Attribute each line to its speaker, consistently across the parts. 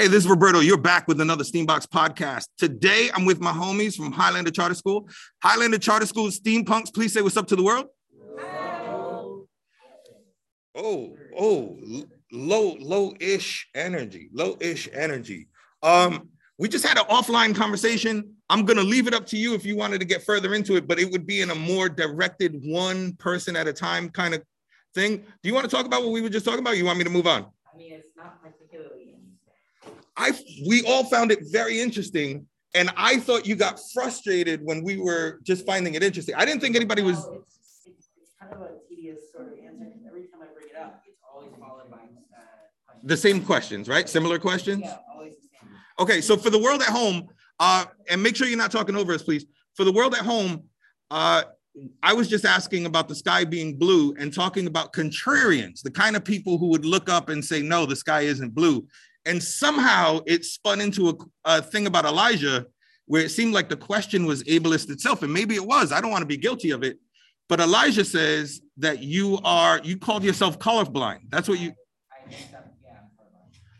Speaker 1: Hey, this is Roberto. You're back with another Steambox podcast. Today, I'm with my homies from Highlander Charter School. Highlander Charter School steampunks, please say what's up to the world. Oh, oh, low, low-ish energy, low-ish energy. Um, we just had an offline conversation. I'm gonna leave it up to you if you wanted to get further into it, but it would be in a more directed, one person at a time kind of thing. Do you want to talk about what we were just talking about? you want me to move on?
Speaker 2: I mean, it's not particularly
Speaker 1: I we all found it very interesting, and I thought you got frustrated when we were just finding it interesting. I didn't think anybody was.
Speaker 2: It's, it's, it's, kind of a tedious sort of answer because every time I bring it up, it's always followed by uh,
Speaker 1: the same questions, right? Similar questions.
Speaker 2: Yeah, always the same.
Speaker 1: Okay, so for the world at home, uh, and make sure you're not talking over us, please. For the world at home, uh, I was just asking about the sky being blue and talking about contrarians, the kind of people who would look up and say, no, the sky isn't blue. And somehow it spun into a, a thing about Elijah where it seemed like the question was ableist itself. And maybe it was. I don't want to be guilty of it. But Elijah says that you are, you called yourself colorblind. That's what you,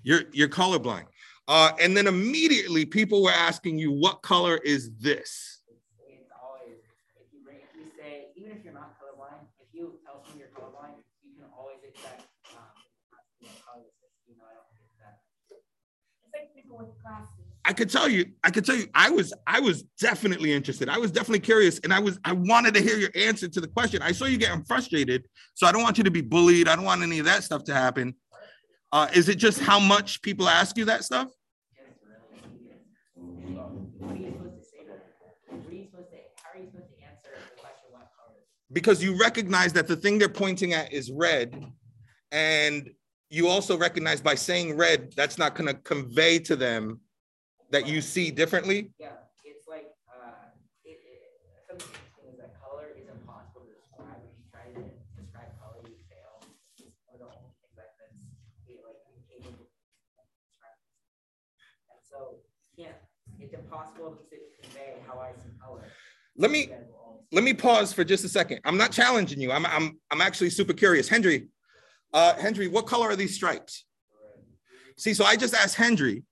Speaker 1: you're, you're colorblind. Uh, and then immediately people were asking you, what color is this?
Speaker 2: It's always, if you, bring, if you say, even if you're not colorblind, if you tell someone you're colorblind, you can always expect
Speaker 3: I
Speaker 1: could tell you, I could tell you, I was, I was definitely interested. I was definitely curious, and I was, I wanted to hear your answer to the question. I saw you getting frustrated, so I don't want you to be bullied. I don't want any of that stuff to happen. Uh, is it just how much people ask you that stuff? Because you recognize that the thing they're pointing at is red, and you also recognize by saying red, that's not going to convey to them that you see differently.
Speaker 2: Yeah, it's like uh, it, it, some things that color is impossible to describe. If you try to describe color, you fail. Or the only thing that that's like able to describe. And so, yeah, it's impossible to convey how I see color.
Speaker 1: Let me let me pause for just a second. I'm not challenging you. I'm I'm I'm actually super curious, Hendry. Uh, Hendry, what color are these stripes? See, so I just asked Hendry,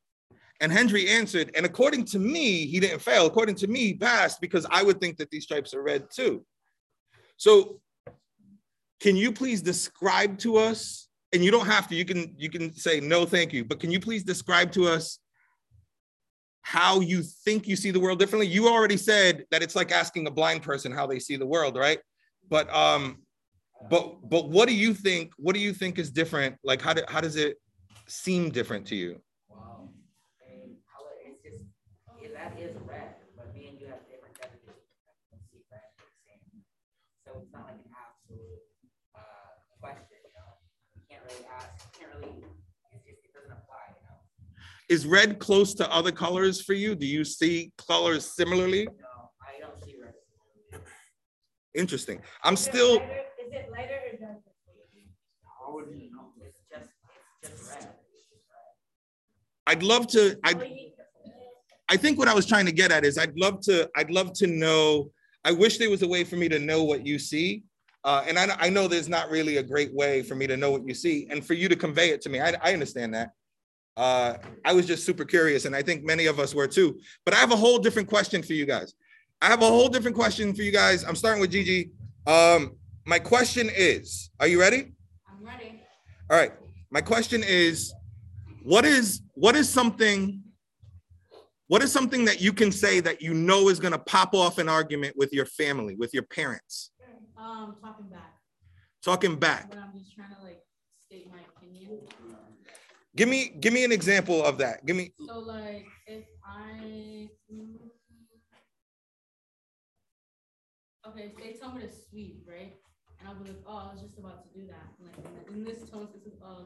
Speaker 1: and Hendry answered, and according to me, he didn't fail. According to me, passed because I would think that these stripes are red too. So, can you please describe to us? And you don't have to. You can you can say no, thank you. But can you please describe to us how you think you see the world differently? You already said that it's like asking a blind person how they see the world, right? But um, but but what do you think? What do you think is different? Like how do, how does it seem different to you?
Speaker 2: Wow, is just that is red, but me and you have different definitions. See red the same, so it's not like an absolute uh, question. You know, you can't really ask. you can't really. It's just it doesn't apply. You know.
Speaker 1: Is red close to other colors for you? Do you see colors similarly?
Speaker 2: No, I don't see red.
Speaker 1: Interesting. I'm still.
Speaker 3: Is it lighter or darker?
Speaker 2: How would you know? It's just, it's just red.
Speaker 1: I'd love to. I, I think what I was trying to get at is I'd love to. I'd love to know. I wish there was a way for me to know what you see. Uh, and I, I know there's not really a great way for me to know what you see and for you to convey it to me. I, I understand that. Uh, I was just super curious, and I think many of us were too. But I have a whole different question for you guys. I have a whole different question for you guys. I'm starting with Gigi. Um, my question is, are you ready?
Speaker 3: I'm ready.
Speaker 1: All right. My question is, what is what is something what is something that you can say that you know is going to pop off an argument with your family, with your parents?
Speaker 3: Um, talking back.
Speaker 1: Talking back.
Speaker 3: But I'm just trying to like state my opinion.
Speaker 1: Give me give me an example of that. Give me.
Speaker 3: So like if I. Okay, if they tell me to sweep, right? And I'll be like, oh, I was just about to do that. Like in, this tone, this is oh,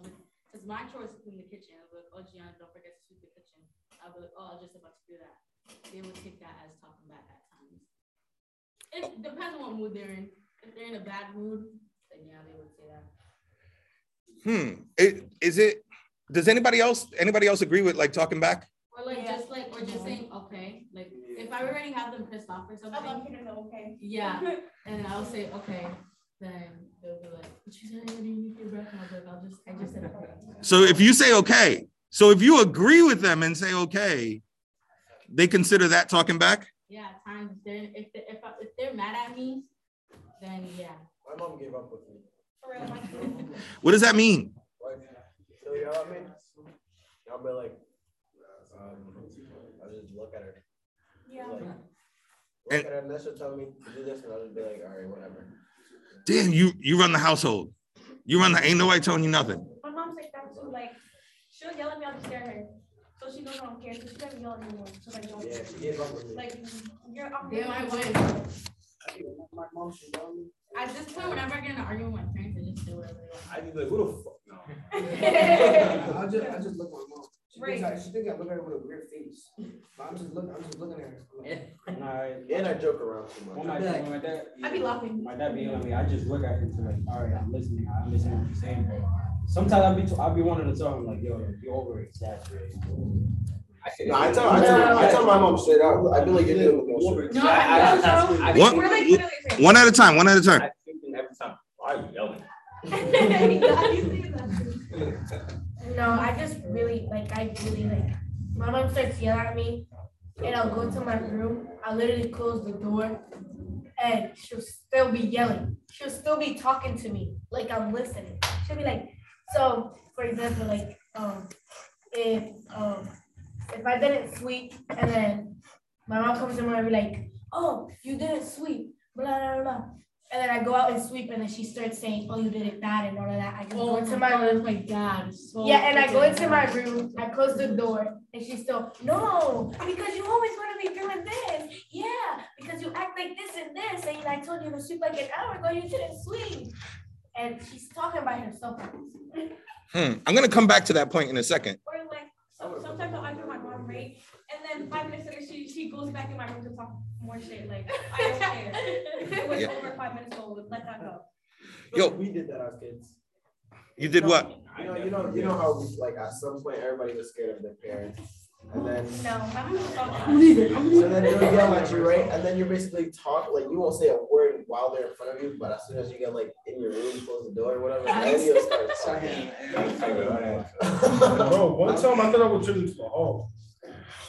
Speaker 3: it's my choice to clean the kitchen. I'll be like, oh, Gianna, don't forget to sweep the kitchen. I'll be like, oh, I was just about to do that. They would take that as talking back at times. It depends on what mood they're in. If they're in a bad mood, then yeah, they would say that.
Speaker 1: Hmm. It, is it? Does anybody else anybody else agree with like talking back?
Speaker 3: Or like yeah. just like or just saying okay. Like if I already have them pissed off or something. I
Speaker 4: love hearing the okay.
Speaker 3: Yeah, and I'll say okay then they'll be like, "What you say? You need your breath?" And I'll be like, "I'll just, I just said okay."
Speaker 1: So if you say okay, So if you agree with them and say okay, they consider that talking back.
Speaker 3: Yeah, at times they're if they, if, I, if they're mad at me, then yeah.
Speaker 4: My mom gave up with me.
Speaker 3: For real,
Speaker 1: What does that mean?
Speaker 4: Like, she'll yell at me. I'll be like, um, I'll just look at her.
Speaker 3: yeah.
Speaker 4: Like, look
Speaker 1: And-
Speaker 4: at her and then she'll tell me to do this and I'll just be like, all right, whatever.
Speaker 1: Damn, you you run the household. You run the ain't nobody telling you nothing.
Speaker 5: My mom's like that too. Like, she'll yell at me, I'll just stare at her. So she knows I don't care. So she doesn't yell anymore. So like, don't.
Speaker 4: Yeah, she up with me.
Speaker 5: Like, you're. I'm
Speaker 3: Damn, I
Speaker 5: really-
Speaker 3: win.
Speaker 6: My mom at
Speaker 3: this point, whenever I get in an argument with my parents, I just do whatever they want.
Speaker 7: I be like, who the fuck? No.
Speaker 6: I just, I just look at my mom. She thinks, I,
Speaker 5: Right.
Speaker 6: she thinks I look at her with a weird face. But I'm just looking, I'm just looking at her. I'm like,
Speaker 7: Nah,
Speaker 4: And I joke around too
Speaker 7: when
Speaker 4: much.
Speaker 7: my, when my dad,
Speaker 5: I be laughing.
Speaker 7: my dad be yelling at me, I just look at him to like, all right, I'm listening, I understand what you're saying. Sometimes I'll be, t- I'll be wanting to tell him like, yo, you're over exaggerating.
Speaker 4: No, I tell, I tell, I tell my mom straight out. I be like, you're doing the most.
Speaker 3: No, I know,
Speaker 7: I-
Speaker 1: One-
Speaker 5: We're like literally saying-
Speaker 1: One at a time. One at a time.
Speaker 7: I think every time, why are you yelling?
Speaker 5: No, I just really like I really like my mom starts yelling at me and I'll go to my room. I literally close the door and she'll still be yelling. She'll still be talking to me like I'm listening. She'll be like, so for example, like um if um if I didn't sweep and then my mom comes in and I'll be like, oh, you didn't sweep, blah blah blah. And then I go out and sweep and then she starts saying, oh, you did it bad and all of that. I just go
Speaker 3: Oh
Speaker 5: into
Speaker 3: my
Speaker 5: my
Speaker 3: god,
Speaker 5: room
Speaker 3: my dad. So
Speaker 5: yeah, and I go into my room, I close the door, and she's still, no, because you always want to be doing this. Yeah, because you act like this and this, and I told you to sweep like an hour ago, you didn't sweep. And she's talking by herself.
Speaker 1: Hmm. I'm gonna come back to that point in a second.
Speaker 5: Or like, so, sometimes I'll argue with my mom, right? And then five minutes later, she, she goes back in my room to talk more shit, like, I don't care. It was
Speaker 1: Yeah.
Speaker 5: over five minutes old. let that go.
Speaker 1: Yo.
Speaker 4: We did that as kids.
Speaker 1: You did what?
Speaker 4: You know, you know, you know how we, like at some point everybody was scared of their parents. And then
Speaker 5: No, my mom.
Speaker 4: So then they'll yell at you, right? And then you're basically talk like you won't say a word while they're in front of you, but as soon as you get like in your room, close the door or whatever, then you'll start talking.
Speaker 8: Bro, one time I thought I was turn into a hog.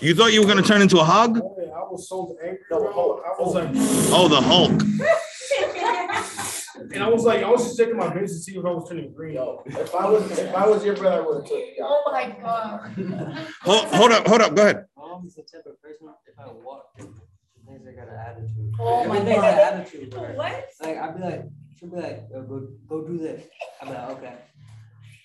Speaker 1: You thought you were gonna turn into a hog?
Speaker 8: I was so angry.
Speaker 4: No. Hulk,
Speaker 8: I was like,
Speaker 1: Oh, the Hulk.
Speaker 8: and I was like, I was just checking my veins to see if I was turning green.
Speaker 4: Yo, if I was if I was your brother, I would have took you.
Speaker 5: Oh my god.
Speaker 1: Hold, hold up, hold up. Go ahead.
Speaker 9: My mom's the type of person, if I walk, she thinks I got an attitude.
Speaker 5: Oh my God.
Speaker 9: attitude.
Speaker 5: What?
Speaker 9: Like, I'd be like, she'll be like, "Uh, go, go do this. I'm like, okay.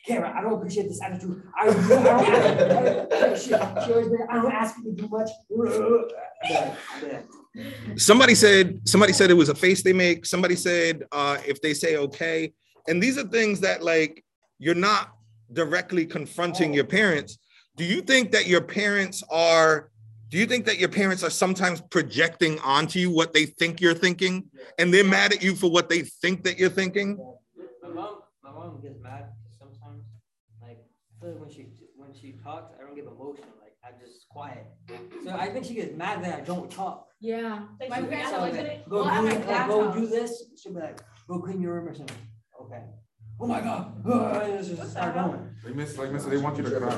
Speaker 9: Kara, I don't appreciate this attitude. I, I don't, I don't she, she always be I don't ask you to do much. I'd be like, I'd be like,
Speaker 1: Somebody said somebody said it was a face they make. Somebody said uh, if they say okay, and these are things that like you're not directly confronting your parents. Do you think that your parents are? Do you think that your parents are sometimes projecting onto you what they think you're thinking, and they're mad at you for what they think that you're thinking?
Speaker 9: My mom, my mom gets mad sometimes. Like, I feel like when she when she talks, I don't give emotion. Like, I'm just quiet. So I think she gets mad that I don't talk.
Speaker 3: Yeah,
Speaker 5: Like,
Speaker 3: my parents
Speaker 5: got
Speaker 3: are
Speaker 5: like
Speaker 3: like.
Speaker 9: Go
Speaker 3: Well,
Speaker 9: do,
Speaker 3: my
Speaker 9: like, go do this. She'll be like, go clean your room or something. Okay. Oh my god. And just start going.
Speaker 10: Like Miss, like Miss, they want you to cry.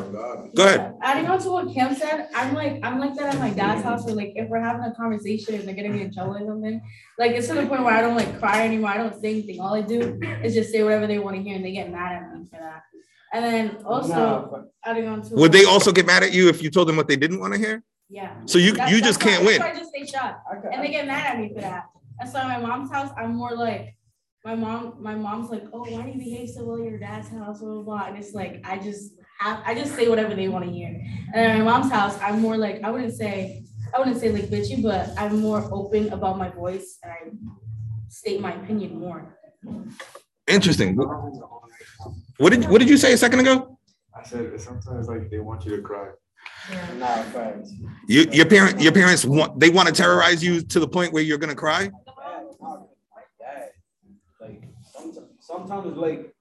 Speaker 1: Go ahead.
Speaker 3: adding on to what Cam said, I'm like, I'm like that at my dad's house where like if we're having a conversation and they're getting me in trouble or something, like it's to the point where I don't like cry anymore. I don't say anything. All I do is just say whatever they want to hear and they get mad at me for that. And then also
Speaker 7: Nah, but
Speaker 3: adding on to
Speaker 1: Would they also get mad at you if you told them what they didn't want to hear?
Speaker 3: yeah.
Speaker 1: So you
Speaker 3: That's-
Speaker 1: you just
Speaker 3: that's
Speaker 1: can't
Speaker 3: why-
Speaker 1: win.
Speaker 3: That's why I just stay shut. okay. And they get mad at me for that. And so at my mom's house, I'm more like, my mom, my mom's like, oh, why do you behave so well at your dad's house, blah, blah, blah. And it's like, I just have, I just say whatever they want to hear. And at my mom's house, I'm more like, I wouldn't say, I wouldn't say like bitchy, but I'm more open about my voice and I state my opinion more.
Speaker 1: Interesting. What did what did you say a second ago?
Speaker 10: I said sometimes like they want you to cry.
Speaker 7: Nah, facts.
Speaker 1: You, your parent your parents want they want to terrorize you to the point where you're gonna cry.
Speaker 7: Dad, like that. Like sometimes, sometimes like,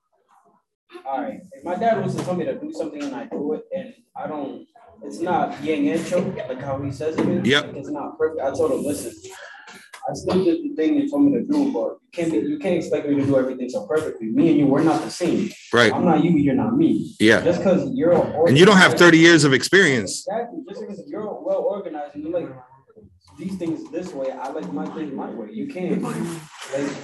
Speaker 7: all right, if my dad wants to tell me to do something and I do it and I don't, it's not yang ancho like how he says it is.
Speaker 1: Yep.
Speaker 7: Like, it's not perfect. I told him, listen, I still did the thing you told me to do, but you can't, be- you can't expect me to do everything so perfectly. Me and you, we're not the same.
Speaker 1: Right.
Speaker 7: I'm not you, you're not me.
Speaker 1: Yeah.
Speaker 7: Just because you're.
Speaker 1: And you don't have 30 years of experience.
Speaker 7: Exactly, just because you're well organized and you like these things this way, I like my things my way. You can't. Like,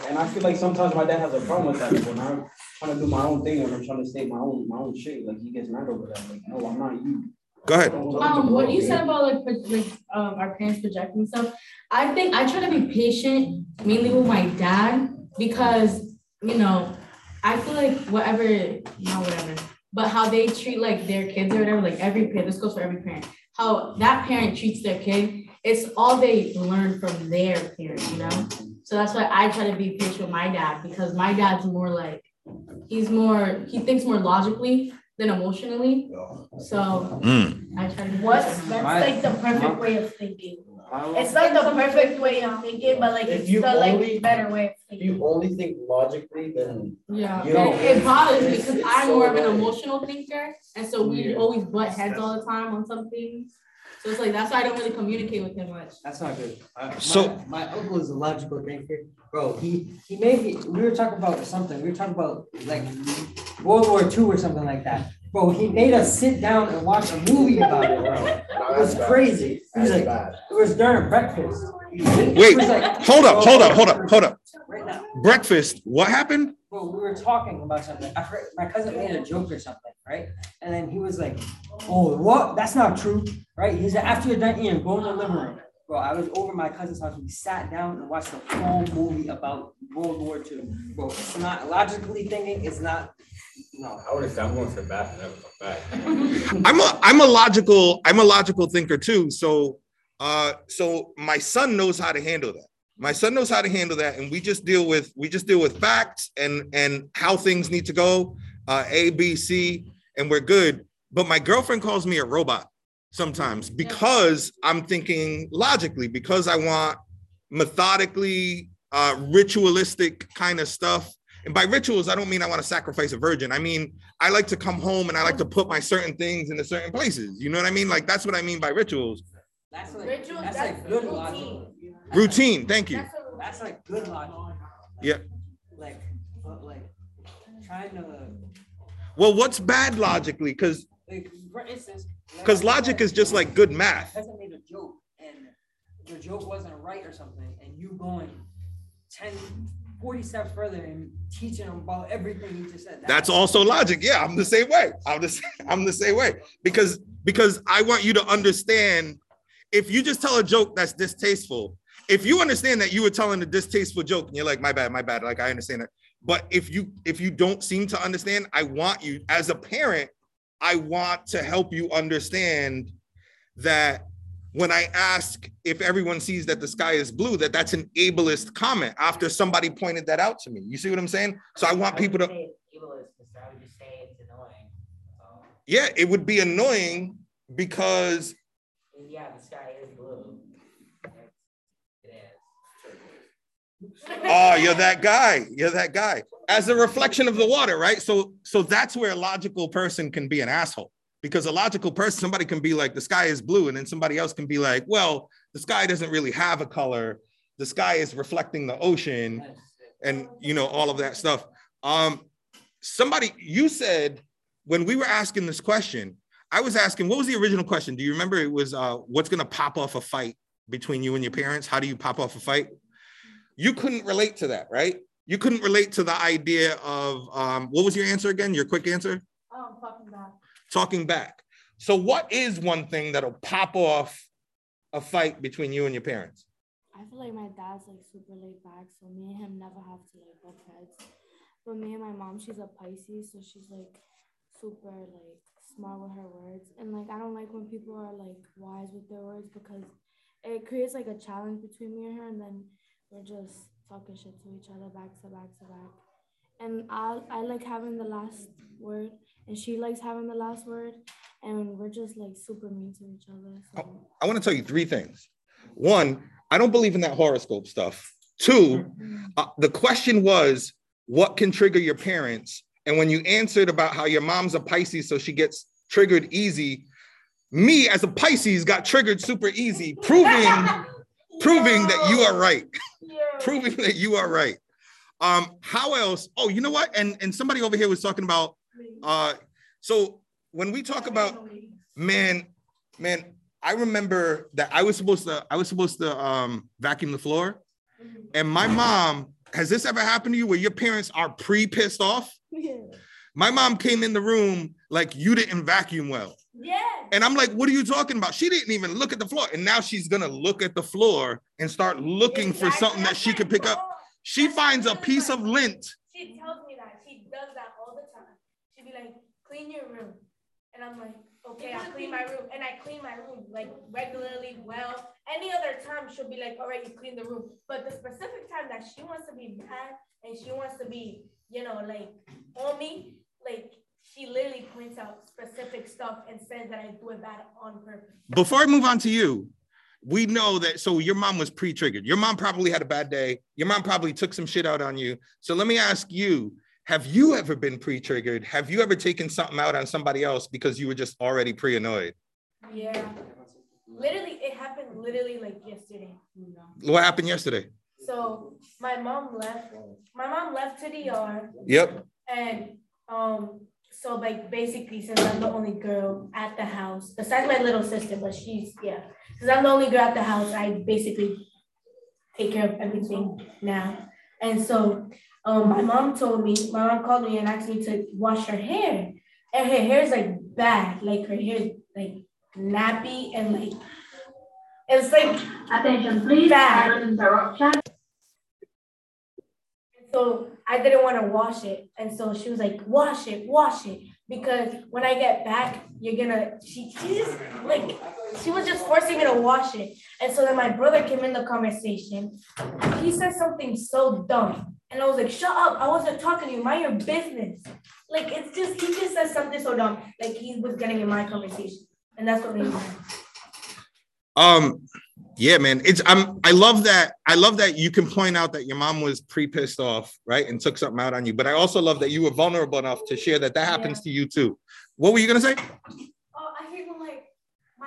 Speaker 7: and I feel like sometimes my dad has a problem with that when I'm trying to do my own thing and I'm trying to state my own my own shit. Like he gets mad over that. Like, no, I'm not you.
Speaker 1: Go ahead.
Speaker 3: Um, what you said about like, like, um, our parents projecting stuff, I think I try to be patient mainly with my dad because, you know, I feel like whatever, not whatever, but how they treat like their kids or whatever, like every parent, this goes for every parent, how that parent treats their kid, it's all they learn from their parent, you know? So that's why I try to be patient with my dad because my dad's more like, he's more, he thinks more logically than emotionally. So
Speaker 1: Mm.
Speaker 3: I try to.
Speaker 5: What's, that's
Speaker 9: My-
Speaker 5: like the perfect way of thinking. It's
Speaker 7: It's
Speaker 5: not the perfect way of thinking, but like
Speaker 4: If
Speaker 5: it's
Speaker 4: you
Speaker 5: the like
Speaker 4: only-
Speaker 5: better way of
Speaker 4: If
Speaker 5: thinking.
Speaker 4: you only think logically, then
Speaker 3: Yeah,
Speaker 4: You know,
Speaker 3: it bothers me
Speaker 4: it's-
Speaker 3: because
Speaker 4: it's
Speaker 3: I'm
Speaker 4: so
Speaker 3: more of an
Speaker 4: annoying.
Speaker 3: emotional thinker, and so we
Speaker 9: Yeah.
Speaker 3: always butt heads all the time on some things. So it's like that's why I don't really communicate with him much.
Speaker 9: That's not good. Uh, my-
Speaker 1: So-
Speaker 9: my uncle is a logical thinker, bro. He he made me. We were talking about something. We were talking about like World War II or something like that. Bro, he made us sit down and watch a movie about it, bro.
Speaker 4: No,
Speaker 9: It was
Speaker 4: bad.
Speaker 9: crazy. He was like,
Speaker 4: bad.
Speaker 9: it was during breakfast.
Speaker 1: Wait,
Speaker 9: like-
Speaker 1: hold up, hold up, hold up, hold up.
Speaker 9: Right now.
Speaker 1: Breakfast, what happened?
Speaker 9: Bro, we were talking about something. I heard, my cousin made a joke or something, right? And then he was like, "Oh, what? That's not true, right?" He said, "After you're done eating, go in the living room." Bro, I was over my cousin's house. We sat down and watched the whole movie about World War II. Bro, it's not logically thinking. It's not. No.
Speaker 11: I would have said I'm going to the bathroom, never come back.
Speaker 1: I'm a I'm a logical I'm a logical thinker too. So uh so my son knows how to handle that. My son knows how to handle that, and we just deal with we just deal with facts and and how things need to go, uh, A, B, C, and we're good. But my girlfriend calls me a robot sometimes because I'm thinking logically, because I want methodically, uh, ritualistic kind of stuff. And by rituals, I don't mean I want to sacrifice a virgin. I mean I like to come home and I like to put my certain things into certain places. You know what I mean? Like that's what I mean by rituals.
Speaker 9: That's like
Speaker 5: Rituals,
Speaker 9: that's
Speaker 5: that's
Speaker 9: like good
Speaker 5: routine.
Speaker 9: logic.
Speaker 1: Routine. Thank you.
Speaker 5: That's a-
Speaker 9: That's like good logic.
Speaker 1: Yeah.
Speaker 9: Like, but like trying to
Speaker 1: Well, what's bad logically? Because
Speaker 9: like for instance. like
Speaker 1: because logic
Speaker 9: cousin-
Speaker 1: is just like good math.
Speaker 9: cousin made a joke and the joke wasn't right or something, and you going 10, 40 steps further and teaching them about everything you just said.
Speaker 1: That's also logic. Yeah, I'm the same way. I'm the same, I'm the same way because because I want you to understand. If you just tell a joke that's distasteful, if you understand that you were telling a distasteful joke and you're like, my bad, my bad, like I understand it. But if you if you don't seem to understand, I want you as a parent, I want to help you understand that when I ask if everyone sees that the sky is blue, that that's an ableist comment after somebody pointed that out to me. You see what I'm saying? So I want people to,
Speaker 2: I wouldn't say it's ableist. I would just say it's annoying. Um,
Speaker 1: yeah, it would be annoying because
Speaker 2: yeah, the sky is blue. It is.
Speaker 1: oh, you're that guy. You're that guy. As a reflection of the water, right? So so that's where a logical person can be an asshole. Because a logical person, somebody can be like, the sky is blue, and then somebody else can be like, well, the sky doesn't really have a color. The sky is reflecting the ocean, and you know, all of that stuff. Um, somebody, you said when we were asking this question, I was asking, what was the original question? Do you remember? It was uh, what's gonna pop off a fight between you and your parents? How do you pop off a fight? You couldn't relate to that, right? You couldn't relate to the idea of um, what was your answer again? Your quick answer?
Speaker 3: Um, talking back.
Speaker 1: Talking back. So, what is one thing that'll pop off a fight between you and your parents?
Speaker 3: I feel like my dad's like super laid back, so me and him never have to like butt heads. But me and my mom, she's a Pisces, so she's like super like smart with her words. And like I don't like when people are like wise with their words because it creates like a challenge between me and her, and then we're just talking shit to each other back to back to back. And I I like having the last word, and she likes having the last word, and we're just like super mean to each other. So.
Speaker 1: I want to tell you three things. One, I don't believe in that horoscope stuff. Two, uh, the question was, what can trigger your parents? And when you answered about how your mom's a Pisces, so she gets triggered easy, me as a Pisces got triggered super easy, proving proving that you are right. Proving that you are right. Um, how else? Oh, you know what? And and somebody over here was talking about uh so when we talk about man, man, I remember that I was supposed to I was supposed to um vacuum the floor, and my mom. Has this ever happened to you where your parents are pre pissed off? My mom came in the room like you didn't vacuum well.
Speaker 5: Yeah.
Speaker 1: And I'm like, what are you talking about? She didn't even look at the floor. And now she's gonna look at the floor and start looking for something that she could pick up. She finds a piece of lint.
Speaker 5: She tells me that. She does that all the time. She'd be like, clean your room. And I'm like, okay, I clean my room. And I clean my room like regularly, well. Any other time she'll be like, all right, you clean the room. But the specific time that she wants to be mad and she wants to be, you know, like on me, like she literally points out specific stuff and says that I do it bad on purpose.
Speaker 1: Before I move on to you, we know that so your mom was pre-triggered. Your mom probably had a bad day. Your mom probably took some shit out on you. So let me ask you, have you ever been pre-triggered? Have you ever taken something out on somebody else because you were just already pre-annoyed?
Speaker 5: Yeah. Literally, it happened literally like yesterday.
Speaker 1: What happened yesterday?
Speaker 5: So my mom left. My mom left to the yard,
Speaker 1: Yep.
Speaker 5: and um, so like basically, since I'm the only girl at the house, besides my little sister, but she's yeah, since I'm the only girl at the house, I basically take care of everything now. And so, um, my mom told me, my mom called me and asked me to wash her hair, and her hair's like bad, like her hair's like nappy and like it's like
Speaker 12: Attention, please.
Speaker 5: Bad.
Speaker 12: Interruption.
Speaker 5: So I didn't want to wash it. And so she was like, wash it, wash it. Because when I get back, you're gonna she, she just like she was just forcing me to wash it. And so then my brother came in the conversation. He said something so dumb. And I was like, shut up. I wasn't talking to you. Mind your business. Like it's just he just said something so dumb. Like he was getting in my conversation. And that's what made me.
Speaker 1: Um, yeah, man. It's I'm I love that. I love that you can point out that your mom was pre-pissed off, right? And took something out on you. But I also love that you were vulnerable enough to share that that happens to you too. What were you gonna say?
Speaker 3: Oh, I hate when like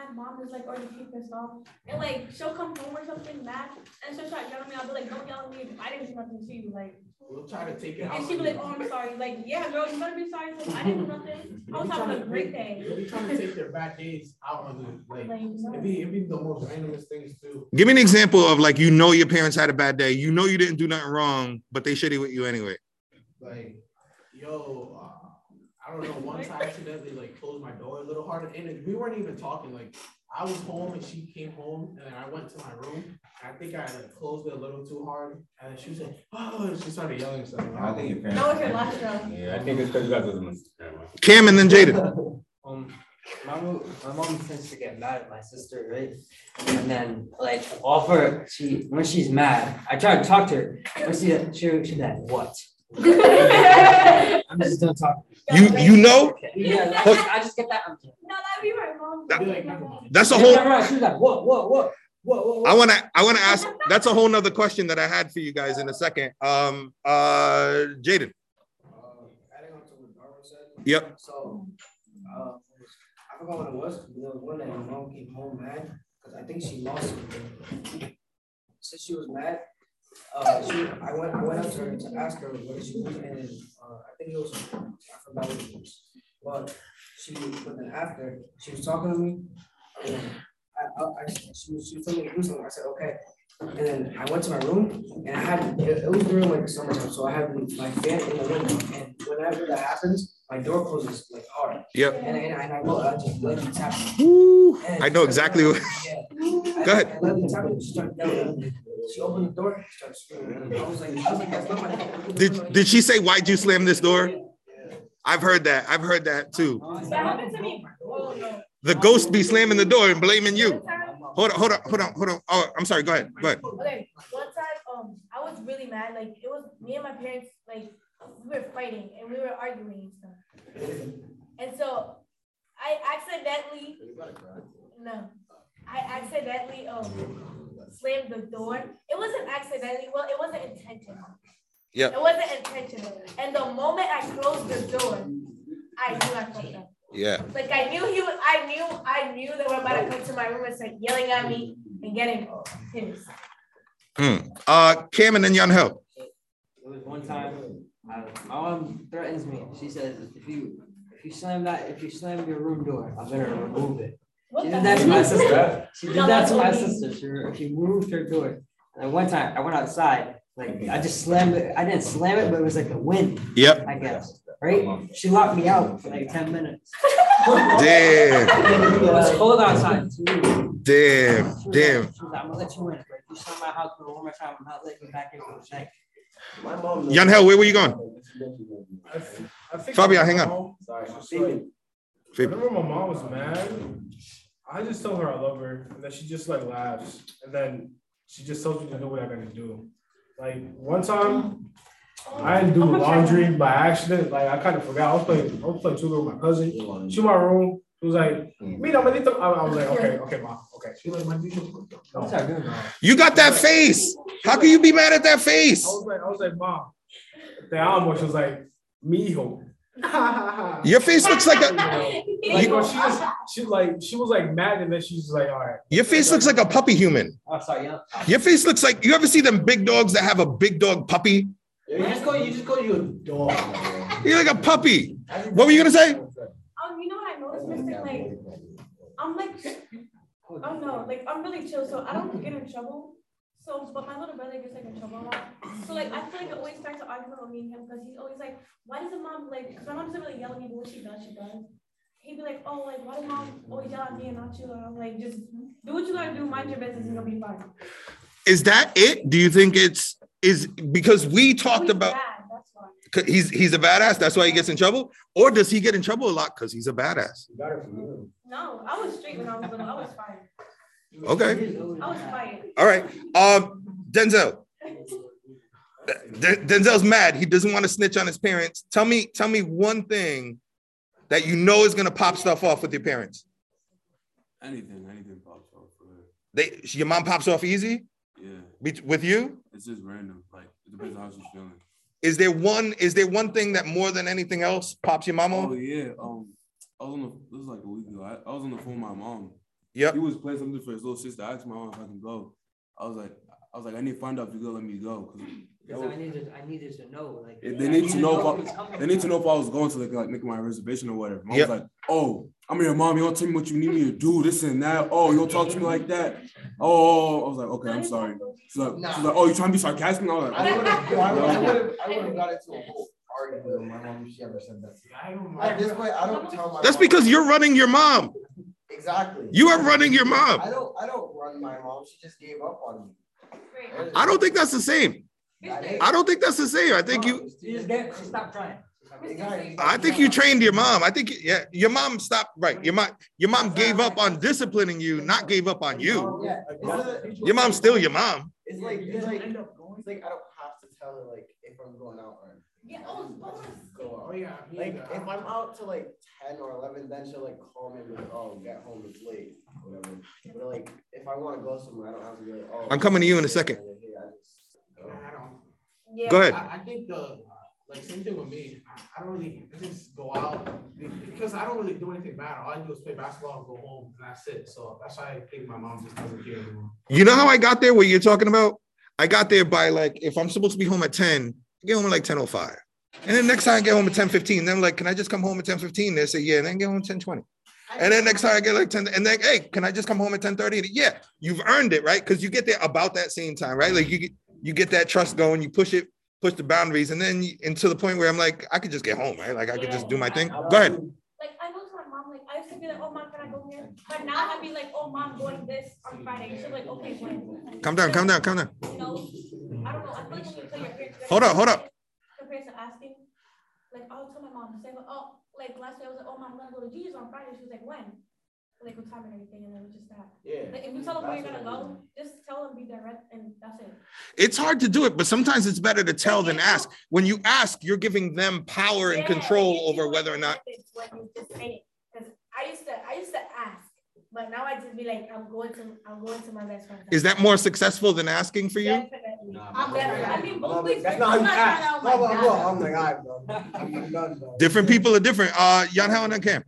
Speaker 3: my mom is like oh, already pissed off, and like she'll come home or something mad, and she'll try to yell at me. I'll be like, "Don't yell at me! I didn't do nothing to you." Like,
Speaker 8: We'll try to take it out.
Speaker 3: and she'll be like, "Oh, I'm sorry." Like, yeah, girl, you better be sorry. Like, I didn't do nothing. I was having a great day.
Speaker 8: You'll be trying to take their bad days out on the like.
Speaker 3: Like,
Speaker 8: It'd be it'd be the most randomest things too.
Speaker 1: Give me an example of like you know your parents had a bad day. You know you didn't do nothing wrong, but they shitty with you anyway.
Speaker 8: Like, yo, I don't know. Once I accidentally like closed my door a little harder, and we weren't even talking. Like, I was home and she came home, and then I went to my room. I think I like closed it a little too hard, and then she was like, "Oh!" and She started yelling something.
Speaker 11: I think your
Speaker 3: That was your last show.
Speaker 11: Yeah, I think it's because you guys was in
Speaker 1: Cam and then Jaden.
Speaker 9: Um, my mom, my mom tends to get mad at my sister, right? And then like offer she when she's mad, I try to talk to her, but she she she's like what? I'm just gonna talk.
Speaker 1: You you know
Speaker 9: Yeah, I just, I just get that. I'm kidding.
Speaker 3: No, that'd be my mom.
Speaker 1: that's a whole.
Speaker 9: right, She's like what what what what what. what?
Speaker 1: I want to I want to ask. That's a whole nother question that I had for you guys in a second. Um, uh, Jaden.
Speaker 6: Adding on to what Darwin said.
Speaker 1: Yep.
Speaker 6: So, uh, I forgot what it was. but There was one that my mom came home mad because I think she lost something. Since she was mad, uh, she I went I went up to her to ask her what she was, and uh, I think it was I forgot what it was. But she but then after she was talking to me, and I, I, I she was she was telling me to do something. I said okay. And then I went to my room and I had, it, it was during like summertime, so I had my fan in the window. And whenever that happens, my door closes like hard.
Speaker 1: Yep.
Speaker 6: And, and, and I go, I just let it tap.
Speaker 1: Woo. I know exactly what.
Speaker 6: Yeah.
Speaker 1: Go ahead.
Speaker 6: I let it tap and she started yelling. She opened the door, started screaming. I was like, I was like, that's not my.
Speaker 1: Did Did she say why'd you slam this door? I've heard that. I've heard that too.
Speaker 5: That happened to me. Oh.
Speaker 1: The ghost be slamming the door and blaming you. Hold on, hold on, hold on, hold on. Oh, I'm sorry. Go ahead. Go ahead.
Speaker 5: Okay, one time, um, I was really mad. Like it was me and my parents. Like we were fighting and we were arguing and stuff. And so I accidentally, no, I accidentally um slammed the door. It wasn't accidentally. Well, it wasn't intentional.
Speaker 1: Yeah.
Speaker 5: It wasn't intentional. And the moment I closed the door, I knew I fucked up.
Speaker 1: Yeah.
Speaker 5: Like I knew he was. I knew. I knew they were about to come to my room and start yelling at me and getting his.
Speaker 1: Hmm. Uh, Cam and then Yanhel.
Speaker 9: It was one time, I, my mom threatens me. She says, if you, if you slam that, if you slam your room door, I'm gonna remove it.
Speaker 5: What
Speaker 9: She did that to my sister. She did
Speaker 5: No,
Speaker 9: that to my sister. She, she moved her door. And then one time, I went outside, like, I just slammed it. I didn't slam it, but it was like the wind,
Speaker 1: Yep.
Speaker 9: I guess, right? Uh-huh. She locked me out for like ten minutes.
Speaker 1: Damn.
Speaker 9: It was cold outside too.
Speaker 1: Damn.
Speaker 9: She
Speaker 1: Damn.
Speaker 9: like, she was like, I'm gonna let you in. Like, you slam my house door one more time, I'm not letting you back in for the shank.
Speaker 4: My mom.
Speaker 1: Yanhel, where were you going?
Speaker 12: I I think
Speaker 1: Fabian,
Speaker 12: my
Speaker 1: hang on.
Speaker 12: mom-
Speaker 4: Sorry.
Speaker 12: just like,
Speaker 1: Fabian.
Speaker 12: Whenever my mom was mad, I just tell her I love her, and then she just like laughs, and then she just tells me to do what I gotta do. Like one time, I didn't do laundry by accident. Like I kind of forgot. I was playing, I was playing Tuga with my cousin. She in my room. She was like, "Mira, manito." I I was like, "Okay, okay, mom, okay." She like, "Manito."
Speaker 9: What's that doing?
Speaker 1: You got that face. How can you be mad at that face?"
Speaker 12: I was like, I was like, "Mom." Te amo. She was like, "Mi hijo."
Speaker 1: Your face looks like a
Speaker 12: Like, when she was, she like, she was like mad, and then she's like, "All right."
Speaker 1: your face looks like a puppy human.
Speaker 9: Oh, sorry, yeah.
Speaker 1: Your face looks like you ever see them big dogs that have a big dog puppy?
Speaker 4: You just call you just call you a dog.
Speaker 1: You're like a puppy. What were you gonna say?
Speaker 5: Um, you know what I noticed, Mister? Like, I'm like, oh no, like I'm really chill, so I don't get in trouble. So, but my little brother gets like in trouble a lot. So like, I feel like it always starts an argument with me and him because he's always like, why does the mom like? Because my mom doesn't really yell at me, but what she does, she does. He'd be like, oh, like why does mom always yell at me and not you? And I'm like, just do what you gotta do, mind your business, and you'll be fine.
Speaker 1: Is that it? Do you think it's is because we talked
Speaker 5: He's
Speaker 1: about
Speaker 5: bad, that's why.
Speaker 1: 'cause he's he's a badass, that's why he gets in trouble? Or does he get in trouble a lot because he's a badass?
Speaker 5: No, I was straight when I was little. I was fine.
Speaker 1: Okay.
Speaker 5: I was fine.
Speaker 1: All right. Um, Denzel. D- Denzel's mad. He doesn't want to snitch on his parents. Tell me, tell me one thing that you know is gonna pop stuff off with your parents.
Speaker 10: Anything, anything pops off. For her.
Speaker 1: They your mom pops off easy
Speaker 10: Yeah,
Speaker 1: Be- with you.
Speaker 10: it's just random. Like it depends on how she's feeling.
Speaker 1: Is there one? Is there one thing that more than anything else pops your mom
Speaker 10: Oh yeah. Um, I was on the. This was like a week ago. I, I was on the phone with my mom.
Speaker 1: Yeah.
Speaker 10: He was playing something for his little sister. I asked my mom if I can go. I was like, I was like, I need to find out if you gonna let me go. Cause
Speaker 9: Because I needed, I needed to know, like.
Speaker 10: If they
Speaker 9: I
Speaker 10: need to know
Speaker 9: what
Speaker 10: if I, they need to know if I was going to like, like make my reservation or whatever. Mom
Speaker 1: Yep.
Speaker 10: was like, oh, I'm your mom. You don't tell me what you need me to do, this and that. Oh, you don't talk to me like that. Oh, oh, oh, oh. I was like, okay, I'm sorry. She's like, she's like, oh, you trying to be sarcastic? I was like,
Speaker 4: I would have, I would have, I would have got into a whole argument with my mom if she ever said that.
Speaker 12: I don't
Speaker 4: At this point, I don't tell my.
Speaker 1: That's
Speaker 4: mom-
Speaker 1: because you're running your mom.
Speaker 4: Exactly.
Speaker 1: You are running your mom.
Speaker 4: I don't, I don't run my mom. She just gave up on me.
Speaker 1: I don't think that's the same.
Speaker 4: That is-
Speaker 1: I don't think that's the same. I think you.
Speaker 9: She just get, she stopped trying.
Speaker 1: I think you trained your mom. I think yeah, your mom stopped. Right, your mom. Your mom gave up on disciplining you, not gave up on you.
Speaker 4: Oh, yeah,
Speaker 1: Your mom's still your mom.
Speaker 4: it's like, it's like, it's like I don't have to tell her like if I'm going out or
Speaker 5: Yeah, oh, it's bonus.
Speaker 4: go
Speaker 8: Oh yeah.
Speaker 4: Like if I'm out to like ten or eleven, then she'll like call me and be like, oh, get home, it's late, whatever. But like if I want to go somewhere, I don't have to be like, oh.
Speaker 1: I'm coming to you in a second.
Speaker 4: Hey, I just go.
Speaker 8: I don't.
Speaker 5: Yeah.
Speaker 1: Go ahead.
Speaker 8: I, I think the like same thing with me. I, I don't really I just go out because I don't really do anything bad. All I do is play basketball and go home, and that's it. So that's why I think my mom just doesn't care anymore.
Speaker 1: You know how I got there? What you're talking about? I got there by like if I'm supposed to be home at 10, I get home at like 10:05. And then next time I get home at 10:15, then I'm like, can I just come home at 10:15? They say, yeah, and then get home at 10:20. And then next time I get like 10, and then hey, can I just come home at 10:30? Yeah, you've earned it, right? Because you get there about that same time, right? Like you get you get that trust going, you push it, push the boundaries, and then you, and to the point where I'm like, I could just get home, right? Like I could just do my thing. Go ahead.
Speaker 5: Like I go to my mom, like I used to be like, oh mom, can I go here? But now I'd be like, oh mom, going this on Friday. She's like, okay, when?
Speaker 1: Calm down, calm down, calm down.
Speaker 5: You know, I don't know. I feel like when you tell your parents.
Speaker 1: Hold up, hold up.
Speaker 5: Compared to asking, like I'll tell my mom, say, oh, like last week I was like, oh mom, I'm gonna go to Gigi's on Friday. She was like, when? Like what time and everything, and then it was just that.
Speaker 4: Yeah.
Speaker 5: Like if you tell them where you're gonna go, just tell them, be direct, and that's it.
Speaker 1: It's hard to do it, but sometimes it's better to tell than ask. When you ask, you're giving them power and
Speaker 5: Yeah,
Speaker 1: control
Speaker 5: it
Speaker 1: over whether or not.
Speaker 5: benefits When you just say it, because I used to, I used to ask, but now I just be like, I'm going to, I'm going to my best friend.
Speaker 1: Is that more successful than asking for you?
Speaker 5: Definitely. I'm better. I mean, both ways.
Speaker 4: That's
Speaker 5: I'm
Speaker 4: not how you
Speaker 5: not
Speaker 4: act.
Speaker 5: trying to-
Speaker 4: No,
Speaker 5: my
Speaker 4: but I'm going, like, all right, bro. I'm I'm done, bro.
Speaker 1: Different people are different. Uh, Jan Helen and Cam.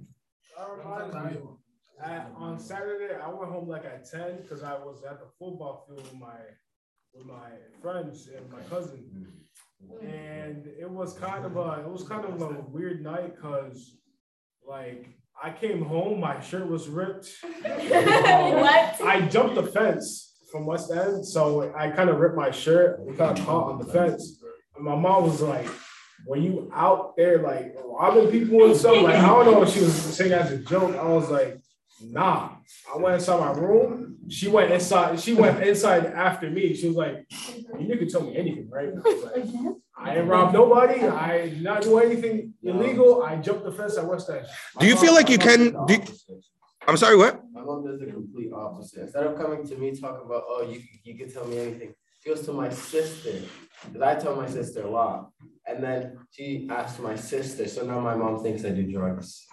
Speaker 12: On Saturday, I went home like at ten because I was at the football field with my with my friends and my cousin, and it was kind of a it was kind of a weird night because like I came home, my shirt was ripped.
Speaker 5: What?
Speaker 12: I jumped the fence from West End, so I kind of ripped my shirt. We got caught on the fence, and my mom was like. Were you out there like robbing people and stuff? Like I don't know if she was saying as a joke. I was like, Nah, I went inside my room. She went inside. She went inside after me. She was like, "You can tell me anything, right?" I was like, I didn't rob nobody. I did not do anything illegal. I jumped the fence at West End.
Speaker 1: Do you feel like you can? Do I'm sorry. What?
Speaker 4: My mom does the complete opposite. Instead of coming to me talking about, oh, you you can tell me anything, she goes to my sister. Because I tell my sister a lot. And then she asks my sister. So now my mom thinks I do drugs.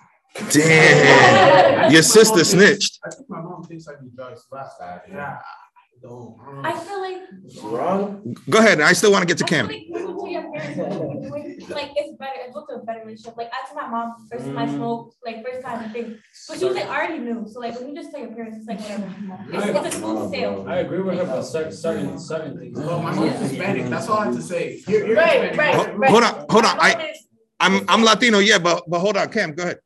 Speaker 1: Damn. Your sister snitched.
Speaker 8: I think my mom thinks I do drugs. But yeah, I don't. I
Speaker 5: feel like
Speaker 4: Wrong?
Speaker 1: Go ahead. I still want to get to
Speaker 5: I feel
Speaker 1: Cam.
Speaker 5: like listening to your parents, like it's better, it's built a better relationship. Like I told my mom first time I
Speaker 1: Mm.
Speaker 5: smoked, like first time I think, but she was like already knew. So like when you just tell your parents, it's like whatever. It's, it's a smooth sale.
Speaker 7: I agree with her about certain, certain, certain things.
Speaker 8: Well, my mom's Hispanic. That's all I have to say. You're, you're
Speaker 5: Right,
Speaker 8: Hispanic.
Speaker 5: right,
Speaker 1: Hold on. Hold on. I I'm I'm Latino. Yeah, but but hold on, Cam. Go ahead.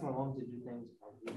Speaker 9: I well, I asked my mom to do things like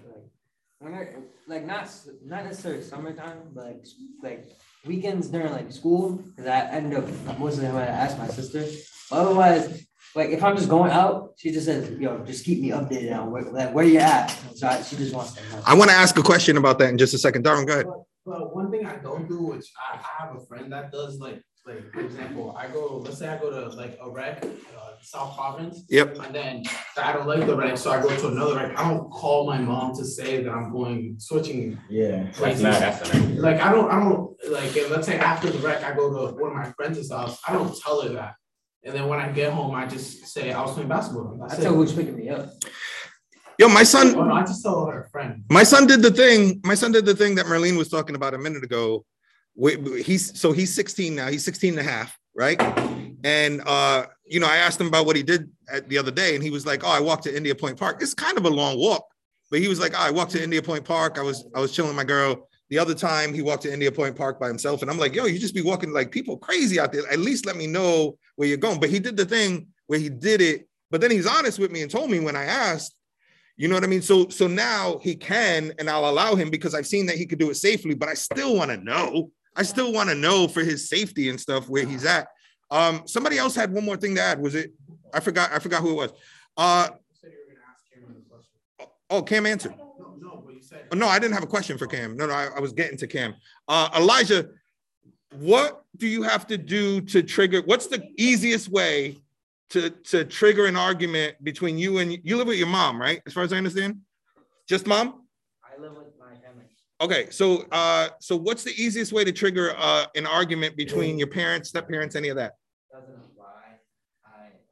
Speaker 9: when I like not not necessarily summertime, but like, like weekends during like school. Cause I end up most of the time I ask my sister. Otherwise, like if I'm just going out, she just says, "Yo, just keep me updated on where like where you at." So I, she just wants to know.
Speaker 1: I want to ask a question about that in just a second. Darwin, go ahead.
Speaker 8: But one thing I don't do, which I, I have a friend that does, like, like for example, I go, let's say I go to like a rec, uh, South Providence.
Speaker 1: Yep.
Speaker 8: And then I don't like the rec, so I go to another rec. I don't call my mom to say that I'm going switching.
Speaker 4: Yeah.
Speaker 8: places.
Speaker 11: not- that's not-
Speaker 8: Like I don't, I don't like. if- Let's say after the rec, I go to one of my friends' house. I don't tell her that. And then when I get home, I just say I was playing basketball.
Speaker 9: I
Speaker 8: That's
Speaker 9: tell
Speaker 8: it.
Speaker 9: who's picking me up.
Speaker 1: Yo, my son.
Speaker 8: Oh, no, I just tell her friend.
Speaker 1: My son did the thing. My son did the thing that Marlene was talking about a minute ago. He's so he's 16 now. He's 16 and a half, right? And uh, you know, I asked him about what he did at the other day, and he was like, "Oh, I walked to India Point Park. It's kind of a long walk, but he was like, oh, I walked to India Point Park. I was I was chilling with my girl. The other time, he walked to India Point Park by himself, and I'm like, Yo, you just be walking like people crazy out there. At least let me know where you're going. But he did the thing where he did it, but then he's honest with me and told me when I asked. You know what I mean? So so now he can, and I'll allow him because I've seen that he could do it safely, but I still want to know. I still want to know for his safety and stuff where he's at. Um, somebody else had one more thing to add. Was it? I forgot. I forgot who it was. Uh, oh, Cam answered.
Speaker 8: No, no.
Speaker 1: Oh, no, I didn't have a question for Cam. No, no, I, I was getting to Cam. Uh, Elijah, what do you have to do to trigger? What's the easiest way to to trigger an argument between you and you live with your mom, right? As far as I understand, just mom.
Speaker 2: I live with.
Speaker 1: Okay, so uh, so what's the easiest way to trigger uh, an argument between your parents, step parents, any of that?
Speaker 2: Doesn't apply. I,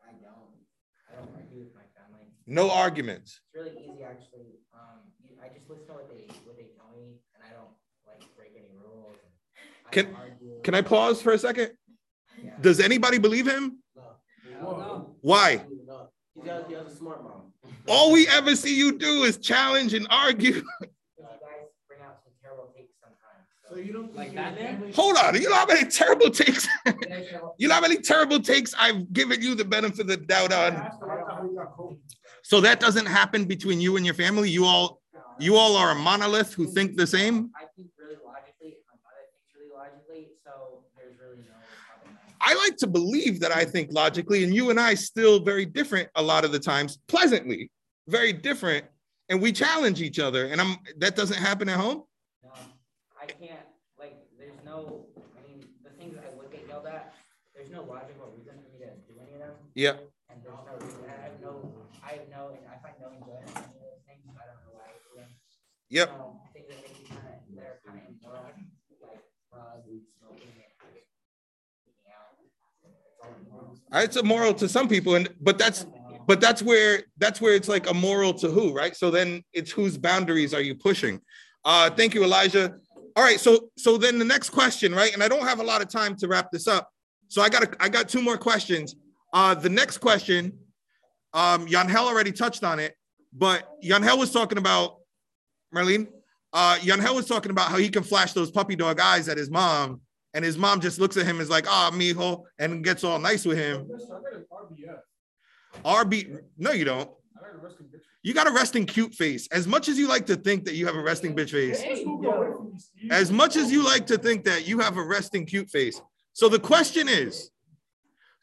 Speaker 2: I don't, I don't argue with my family.
Speaker 1: No arguments.
Speaker 2: It's really easy, actually. Um, you, I just listen to what they, what they tell me, and I don't like break any rules. I
Speaker 1: Can
Speaker 2: argue.
Speaker 1: can I pause for a second?
Speaker 2: Yeah.
Speaker 1: Does anybody believe him?
Speaker 9: no.
Speaker 1: Why?
Speaker 4: He has, he has a smart mom.
Speaker 1: All we ever see you do is challenge and argue.
Speaker 2: You guys bring out some terrible takes sometimes.
Speaker 8: So you don't
Speaker 9: Like
Speaker 8: think your
Speaker 1: Hold on, you know how many terrible takes?
Speaker 2: You guys have-
Speaker 1: you know how many terrible takes I've given you the benefit of the doubt on?
Speaker 12: Ask her about how you got COVID.
Speaker 1: So that doesn't happen between you and your family. You all, you all are a monolith who think the same.
Speaker 2: I think really logically, my mother thinks really logically, so there's really no problem.
Speaker 1: I like to believe that I think logically, and you and I still very different a lot of the times, pleasantly, very different, and we challenge each other. And I'm that doesn't happen at home.
Speaker 2: No, I can't, like, there's no, I mean, the things I would get yelled at, there's no logical reason for me to do any of them.
Speaker 1: Yeah.
Speaker 2: And there's no reason, I have no, I have no, and I find no enjoyment in any of those things, I don't know why them.
Speaker 1: Yep.
Speaker 2: So, Things that make me kind of, they're kind of immoral, like drugs, smoking, out. It's immoral.
Speaker 1: A to some people, and but that's but that's where that's where it's like a moral to who, right? So then it's whose boundaries are you pushing? Uh, thank you, Elijah. All right, so so then the next question, right? And I don't have a lot of time to wrap this up, so I got I got two more questions. Uh, the next question, um, Yanhel already touched on it, but Yanhel was talking about Marlene. Uh, Yanhel was talking about how he can flash those puppy dog eyes at his mom, and his mom just looks at him and is like, "Ah, mijo," and gets all nice with him. RB, no, you don't. You got a resting cute face. As much as you like to think that you have a resting bitch face, as much as you like to think that you have a resting cute face. So the question is,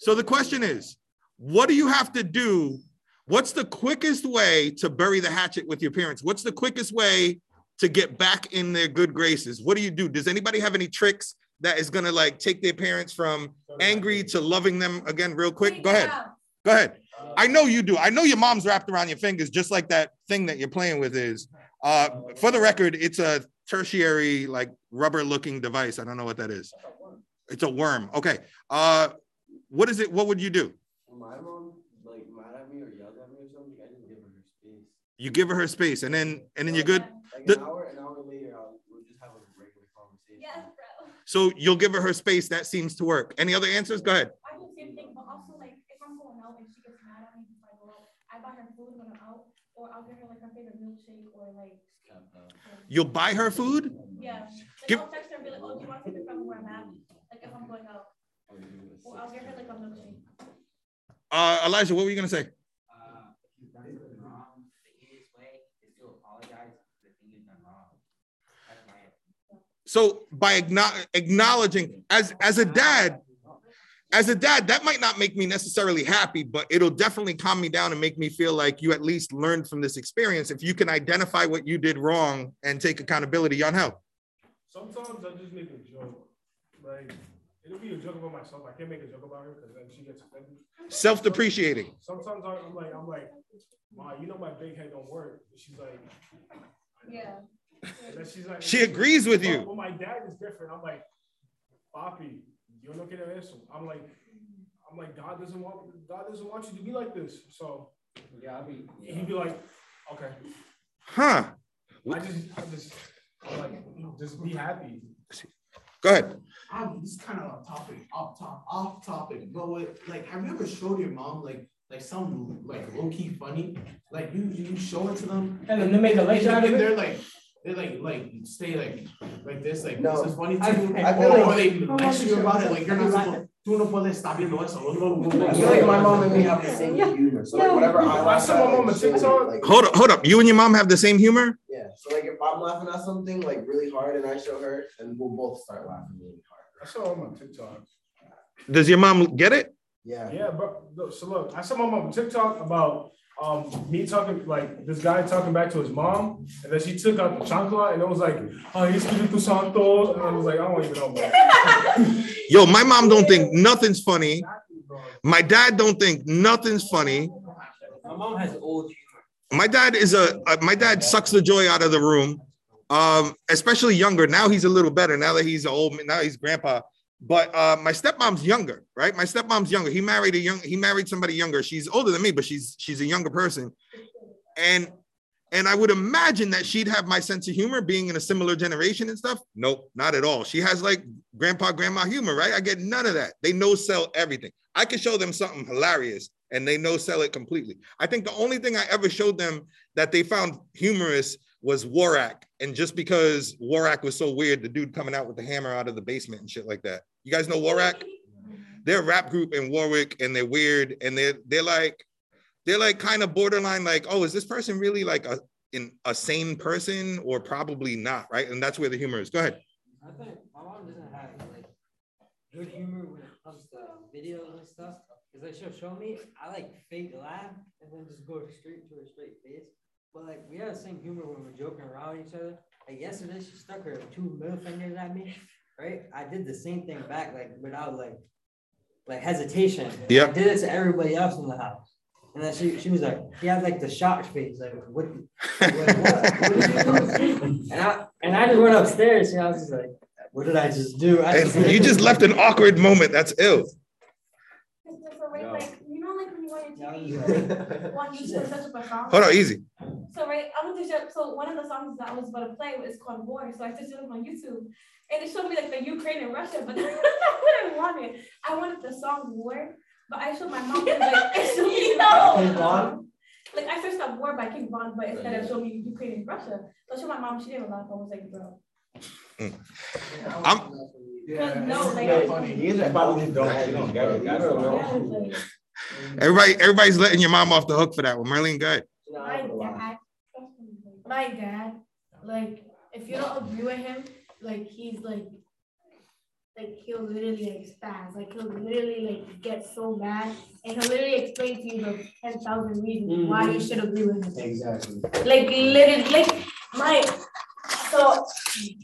Speaker 1: so the question is, what do you have to do? What's the quickest way to bury the hatchet with your parents? What's the quickest way to get back in their good graces? What do you do? Does anybody have any tricks that is gonna like take their parents from angry to loving them again real quick? Go ahead. Go ahead. I know you do. I know your mom's wrapped around your fingers, just like that thing that you're playing with is. Uh, for the record, it's a tertiary, like rubber looking device. I don't know what that is. It's a worm. Okay. Uh, what is it? What would you do?
Speaker 4: My mom like mad at me or yelled at me or something, I just give her her space.
Speaker 1: You give her her space, and then and then you're good.
Speaker 4: Like
Speaker 1: The-
Speaker 4: an hour, an hour later, I'll we'll just have a regular conversation.
Speaker 5: Yes, bro.
Speaker 1: So you'll give her her space. That seems to work. Any other answers? Go ahead.
Speaker 5: I do the same thing, but also like if I'm going out and she gets mad at me before I go out, I buy her food when I'm out, or I'll give her like her favorite milkshake or like.
Speaker 1: You'll buy her food.
Speaker 5: Yeah. Like
Speaker 1: Give-
Speaker 5: I'll text her and be like, oh, do you want something from where I'm at? Like if I'm going out. Or I'll give her like a milkshake.
Speaker 1: Uh, Elijah, what were you gonna say?
Speaker 2: If you've done something wrong, the easiest way is to apologize for the thing you've done wrong. That's my
Speaker 1: So by acknowledging, as as a dad, as a dad, that might not make me necessarily happy, but it'll definitely calm me down and make me feel like you at least learned from this experience. If you can identify what you did wrong and take accountability, on help.
Speaker 12: Sometimes I just make a joke. Like it'll be a joke about myself. I can't make a joke about her because then she gets offended.
Speaker 1: Self-depreciating.
Speaker 12: Sometimes I- I'm like, I'm like, Ma, you know my big head don't work. And she's like,
Speaker 5: Yeah.
Speaker 12: and then she's like,
Speaker 1: She agrees with you.
Speaker 12: But, but my dad is different. I'm like, Papi, you're looking at this. I'm like, I'm like, God doesn't want, God doesn't want you to be like this. So yeah, I'll be, he'd be like, okay.
Speaker 1: Huh.
Speaker 12: I just, I just, I'm like, just be happy.
Speaker 1: Go ahead.
Speaker 8: Um, this is kind of off topic, off top, off topic. But what, like, have you ever showed your mom like, like some like low key funny? Like you, you show it to them,
Speaker 9: And then they make a lecture out of it?
Speaker 8: they're like, they like, like stay like, like this, like
Speaker 4: No,
Speaker 8: this is funny to
Speaker 4: I-
Speaker 8: you,
Speaker 4: I feel
Speaker 8: or,
Speaker 4: like-
Speaker 8: or they lecture you about it, like you're not supposed. Tú no puedes estar viendo eso.
Speaker 4: I feel like my mom and me have the same humor. So like whatever I
Speaker 12: I
Speaker 4: laugh at,
Speaker 12: my mom
Speaker 4: like, she'll, like,
Speaker 1: Hold up, hold up. You and your mom have the same humor?
Speaker 4: Yeah. So like if I'm laughing at something like really hard and I show her, then we'll both start laughing really hard.
Speaker 12: I saw him on TikTok.
Speaker 1: Does your mom get it?
Speaker 4: Yeah.
Speaker 12: Yeah, but so look, I saw my mom on TikTok about um me talking like this guy talking back to his mom, and then she took out the chancla and it was like, oh, Espiritu Santos, and I was like, I don't even know. Bro.
Speaker 1: Yo, my mom don't think nothing's funny. My dad don't think nothing's funny.
Speaker 9: My mom has old humor.
Speaker 1: My dad is a uh, my dad sucks the joy out of the room. Um, especially younger. Now he's a little better. Now that he's old, now he's grandpa. But uh, my stepmom's younger, right? My stepmom's younger. He married a young. He married somebody younger. She's older than me, but she's she's a younger person. And and I would imagine that she'd have my sense of humor, being in a similar generation and stuff. Nope, not at all. She has like grandpa, grandma humor, right? I get none of that. They no sell everything. I can show them something hilarious, and they no sell it completely. I think the only thing I ever showed them that they found humorous was Warak. And just because Warak was so weird, the dude coming out with the hammer out of the basement and shit like that. You guys know Warak? They're a rap group in Warwick and they're weird and they're they're like they're like kind of borderline like, oh, is this person really like a in a sane person or probably not, right? And that's where the humor is. Go ahead.
Speaker 9: I think my mom doesn't have like good humor when it comes to videos and stuff. Cause like she'll show me, I like fake laugh and then just go straight to her straight face. But like we have the same humor when we're joking around each other. Like yesterday, she stuck her two middle fingers at me. Right? I did the same thing back, like without like like hesitation.
Speaker 1: Yep.
Speaker 9: I did it to everybody else in the house. And then she, she was like, she had like the shocked face, like what, what, what, what did you do? And I and I just went upstairs and I was just like, what did I just do? I
Speaker 1: And you just left an awkward moment. That's ill.
Speaker 5: So right, like, you know, like when you want your TV, like, one YouTube and search up a song.
Speaker 1: Hold on, easy.
Speaker 5: So right, I went to show, so one of the songs that I was about to play was called War. So I just looked on YouTube, and it showed me like the Ukraine and Russia, but that's not what I wanted. I wanted the song War, but I showed my mom and like, it showed me
Speaker 4: No.
Speaker 5: the song. like I searched up war by King Von, but instead of showing me Ukraine and Russia, they'll show my mom. She didn't laugh. I was like, bro. Mm.
Speaker 1: I'm
Speaker 5: Cause no, like.
Speaker 11: They probably just don't, they don't get it. That's
Speaker 5: Yeah,
Speaker 11: all.
Speaker 5: like, mm.
Speaker 1: everybody, everybody's letting your mom off the hook for that one. Marlene, go ahead.
Speaker 5: My dad, like, if you don't agree with him, like, he's like, like, he'll literally like spaz, like, he'll literally like get so mad, and he'll literally explain to you the ten thousand reasons why you mm-hmm. should agree with him.
Speaker 7: Exactly.
Speaker 5: Like, literally, like, my, so,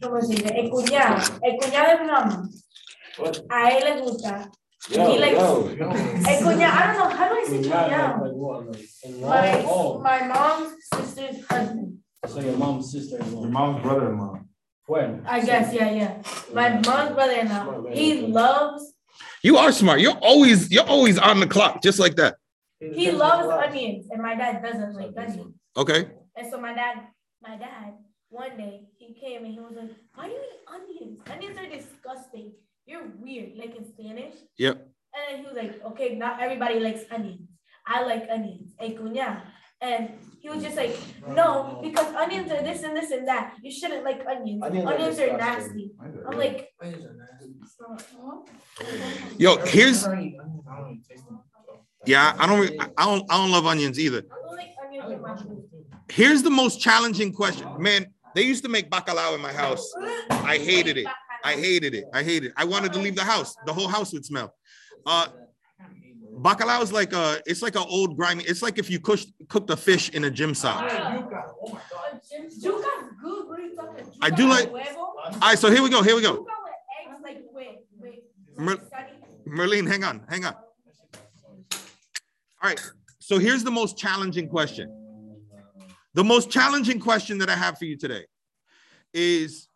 Speaker 5: ¿cómo se dice? El cuñado, el cuñado de mi mamá, a él le gusta,
Speaker 4: Yo,
Speaker 5: he likes,
Speaker 4: yo.
Speaker 5: el cuñado, I don't know, how do I say cuñado?
Speaker 7: Like what, like, in law?
Speaker 5: My,
Speaker 7: Oh,
Speaker 5: my mom's sister's husband.
Speaker 7: So your mom's sister-in-law.
Speaker 11: Your mom's brother-in-law.
Speaker 7: When?
Speaker 5: I guess, yeah, yeah. My mom's brother-in-law, he loves,
Speaker 1: You are smart. You're always you're always on the clock, just like that.
Speaker 5: he loves onions, and my dad doesn't like onions.
Speaker 1: Okay.
Speaker 5: And so my dad, my dad, one day, he came and he was like, why do you eat onions? Onions are disgusting. You're weird, like in Spanish.
Speaker 1: Yep.
Speaker 5: And then he was like, okay, not everybody likes onions. I like onions. Hey, cuña. And he was just like, no, because onions are this and this and that. You shouldn't like onions.
Speaker 4: Onions are
Speaker 5: Onions are
Speaker 4: disgusting.
Speaker 5: nasty. I'm like,
Speaker 1: Yo, here's yeah. I don't I don't I don't love onions either.
Speaker 5: I don't like onions in my food.
Speaker 1: Here's the most challenging question, man. They used to make bacalao in my house. I hated it. I hated it. I hated it. I wanted to leave the house. The whole house would smell. Uh, bacalao is like a, it's like an old grimy. It's like if you cooked cooked a fish in a gym ah, sock.
Speaker 5: Yuca's oh good. What are you talking?
Speaker 1: I do like- All right, so here we go. Here we go.
Speaker 5: Yuca eggs, like, wait, wait.
Speaker 1: Mer-
Speaker 5: Sunny?
Speaker 1: Merlene, hang on, hang on. All right. So here's the most challenging question. The most challenging question that I have for you today is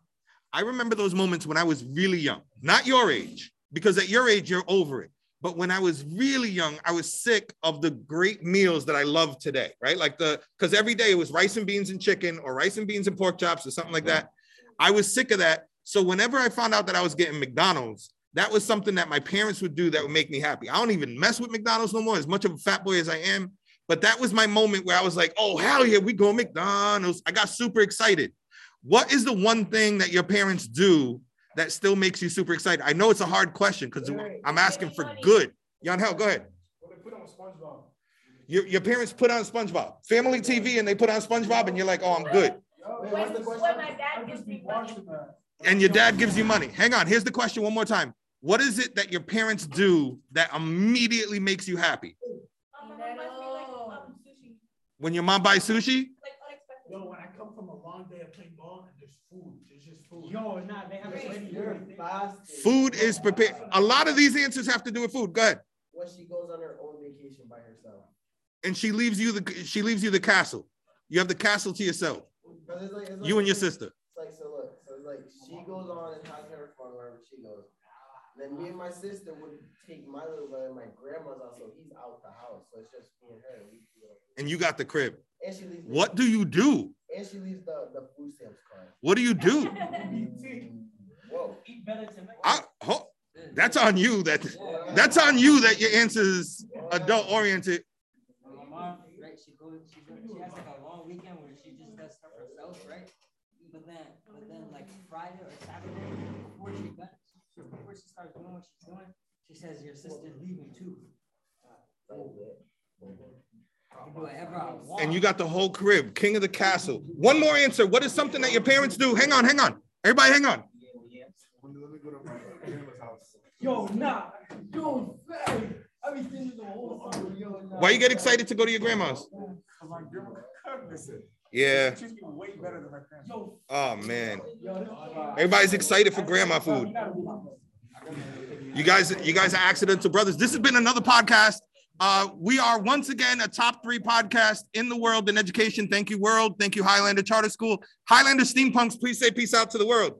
Speaker 1: I remember those moments when I was really young, not your age, because at your age, you're over it. But when I was really young, I was sick of the great meals that I love today, right? Like the, because every day it was rice and beans and chicken or rice and beans and pork chops or something like that. I was sick of that. So whenever I found out that I was getting McDonald's, that was something that my parents would do that would make me happy. I don't even mess with McDonald's no more, as much of a fat boy as I am. But that was my moment where I was like, oh, hell yeah, we go McDonald's. I got super excited. What is the one thing that your parents do that still makes you super excited? I know it's a hard question because I'm asking for good. Yanhel, go ahead.
Speaker 12: Well, they put on SpongeBob.
Speaker 1: Your, your parents put on SpongeBob, family TV, and they put on SpongeBob, and you're like, oh, I'm good.
Speaker 5: When, when my dad gives me money.
Speaker 1: And your dad gives you money. Hang on, here's the question one more time. What is it that your parents do that immediately makes you happy?
Speaker 5: My mom buys me, like, um, sushi,
Speaker 1: When your mom buys sushi?
Speaker 5: like, unexpected.
Speaker 8: Yo, when I come from a long day of playing ball and there's food, there's just food.
Speaker 9: Yo, nah, they have a
Speaker 4: You're.
Speaker 1: Food is prepared. A lot of these answers have to do with food. Go ahead.
Speaker 4: When she goes on her own vacation by herself.
Speaker 1: And she leaves you the she leaves you the castle. You have the castle to yourself.
Speaker 4: it's like- it's
Speaker 1: You and your sister.
Speaker 4: It's like, so look, so it's like she goes on and has her fun wherever she goes. Then me and my sister would take my little brother, and my grandma's out, so he's out the house. So it's just me and her. We do it.
Speaker 1: And you got the crib.
Speaker 4: And she leaves. the-
Speaker 1: What do you do?
Speaker 4: And she leaves the, the food stamps card.
Speaker 1: What do you do?
Speaker 4: Whoa.
Speaker 9: Eat better tonight.
Speaker 1: I, ho- that's on you. That that's on you that your answer is adult oriented.
Speaker 9: My mom, right, she goes, she goes, she has like a long weekend where she just does stuff herself, right? But then, but then like Friday or Saturday, before she before she starts doing what she's doing, she says, your sister's leaving too. I can do whatever I want.
Speaker 1: And you got the whole crib, king of the castle. One more answer. What is something that your parents do? Hang on, hang on. Everybody, hang on.
Speaker 9: Yo, nah, yo, man, I be thinking the whole summer, yo, nah.
Speaker 1: Why you get excited to go to your grandma's?
Speaker 10: My grandma cooked, listen.
Speaker 1: Yeah.
Speaker 10: She's way better than my grandma.
Speaker 1: Oh man.
Speaker 9: yo, this is why-
Speaker 1: Everybody's excited for grandma food. You guys, you guys are accidental brothers. This has been another podcast. Uh, we are once again a top three podcast in the world in education. Thank you, world. Thank you, Highlander Charter School. Highlander Steampunks, please say peace out to the world.